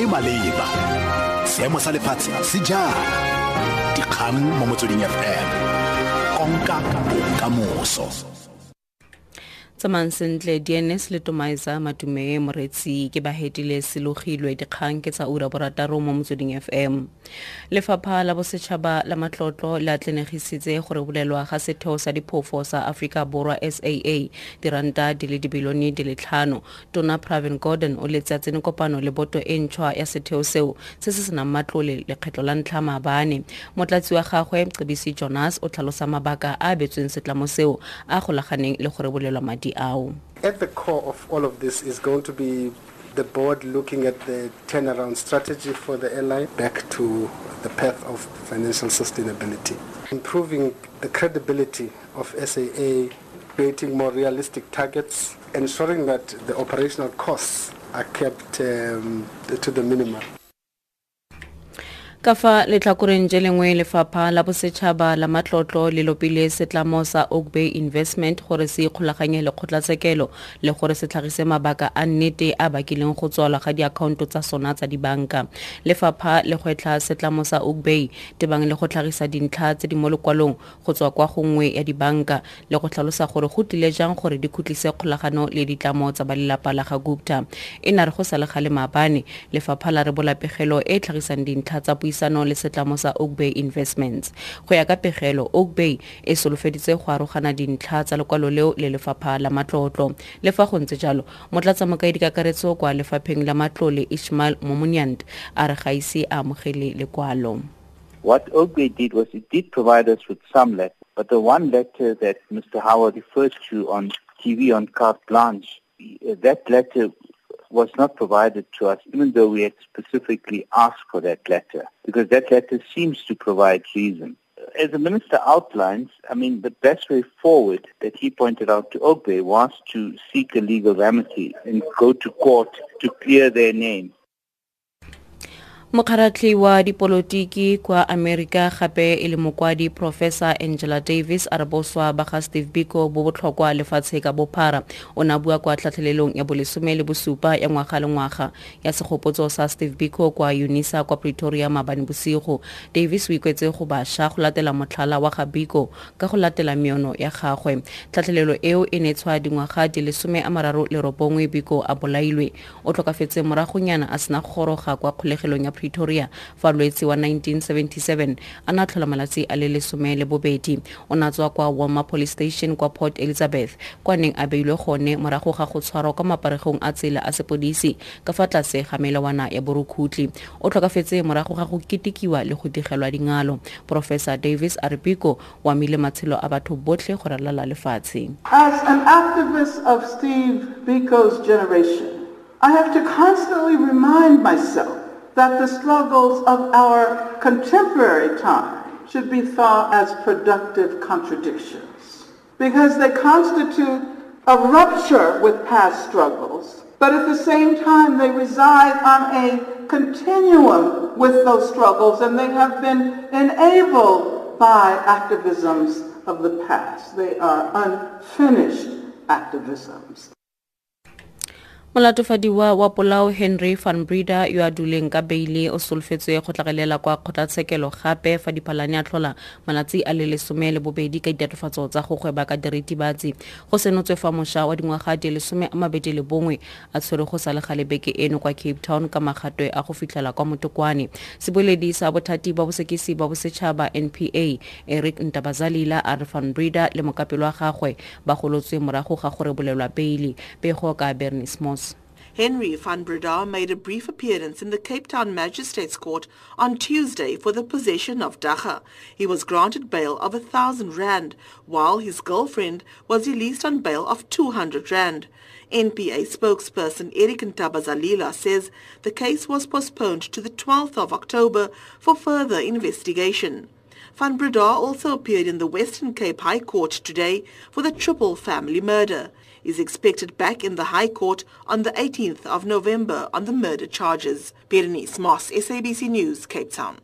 e maleba. Seemo sa lefatshe se jang? Dikgang mo motsweding fm konka bokamoso tsamayng sentle dns le tomaiza matumee moretsi ke bahedile selogilwe dikgang ke tsa ura borataro mo motsweding fm lefapha la bosetšhaba la matlotlo le atlenegisitse gore bolelwa ga setheo sa diphofo sa aforika borwa saa diranta di le dibilione di le tlhano. Tona pravin gordon o letse a tsene kopano le boto e ntšhwa ya setheo seo se se senang matlole lekgetlo la ntlha maabane. Motlatsi wa gagwe cebisi jonas o tlhalosa mabaka a a betsweng setlamo seo a golaganeng le gore bolelwa madi At the core of all of this is going to be the board looking at the turnaround strategy for the airline back to the path of financial sustainability. Improving the credibility of SAA, creating more realistic targets, ensuring that the operational costs are kept um, to the minimum. Ka fa letlhakoreng je lengwe lefapha la bosetšhaba la matlotlo le lopile setlamo sa oak bay investment gore se ikgolaganye le kgotlatshekelo le gore se tlhagise mabaka a nnete a bakileng go tswalwa ga diakhaonto tsa sona tsa dibanka. Lefapha le gwetlha setlamo sa oak bay tebang le go tlhagisa dintlha tse di mo lekwalong go tswa kwa gongwe ya dibanka le go tlhalosa gore go tlile jang gore di khutlise kgolagano le ditlamo tsa balelapa la ga gupta. E na re go sa le gale maabane lefapha la re bolapegelo e e tlhagisang dintlha tsa le setlamo sa oak bay investments go ya ka pegelo oak bay e solofeditse go arogana dintlha tsa lekwalo leo le lefapha la matlotlo le fa go ntse jalo kwa lefapheng la matlole ishmael a re ga ise a amogele lekwalo What Oakbay did was it did provide us with some letters, but the one letter that Mr. Howa refers to on TV on carte blanche, uh, that letter was not provided to us, even though we had specifically asked for that letter, because that letter seems to provide reason. As the minister outlines, I mean, the best way forward that he pointed out to Oakbay was to seek a legal remedy and go to court to clear their name. Mokgaratlhi wa dipolotiki kwa amerika gape e le mokwadi professor angela davis a re boswa ba ga steve biko bo botlhokwa lefatshe ka bophara. O ne a bua kwa tlhatlhelelong ya bolesome le bosupa ya ngwaga le ngwaga. Ya segopotso sa steve biko kwa unisa kwa pretoria maabane bosigo. Davis o ikwetse go bašwa go latela motlhala wa ga biko ka go latela meono ya gagwe. Tlhatlhelelo eo e ne tshwa dingwaga di lesome a mararo le robongwe biko a bolailwe. O tlhokafetse moragonyana a sena go goroga kwa kgolegelong ya pretoria fa lwetse wa 1977 a na tlhola malatsi a le lesome le bobedi. O na tswa kwa walmer police station kwa port elizabeth kwa neng a beilwe gone morago ga go tshwarwa kwa maparegong a tsela a sepodisi ka fa tlase ga melawana ya borukhutli o tlhokafetse morago ga go ketekiwa le go digelwa dingalo. Professor davis a re biko o amile matshelo a batho botlhe go ralala lefatshe. As an activist of Steve Biko's generation, I have to constantly remind myself that the struggles of our contemporary time should be thought as productive contradictions because they constitute a rupture with past struggles, but at the same time they reside on a continuum with those struggles and they have been enabled by activisms of the past. They are unfinished activisms. Molatofadiwa wa polao henry van breda yo a duleng ka beile o solofetswe go tlhagelela kwa kgotlatshekelo gape fa diphalane a tlhola malatsi a le lesome le bobedi ka ditatofatso tsa go gweba ka diritibatsi. Go senotswe fa mošwa wa dingwaga di lesome a mabedi le bongwe a tshwere go sa le gale beke eno kwa cape town ka magatwe a go fitlhela kwa motokwane. Seboledi sa bothati ba bosekisi ba bosetšhaba npa eric ntabazalila a re van breda le mokapelo wa gagwe ba golotswe morago ga go rebolelwa beile pego ka bernice moss Henry van Breda made a brief appearance in the Cape Town Magistrates Court on Tuesday for the possession of dagga. He was granted bail of a thousand rand, while his girlfriend was released on bail of 200 rand. NPA spokesperson Eric Ntabazalila says the case was postponed to the 12th of October for further investigation. Van Breda also appeared in the Western Cape High Court today for the triple family murder. Is expected back in the High Court on the 18th of November on the murder charges. Berenice Moss, SABC News, Cape Town.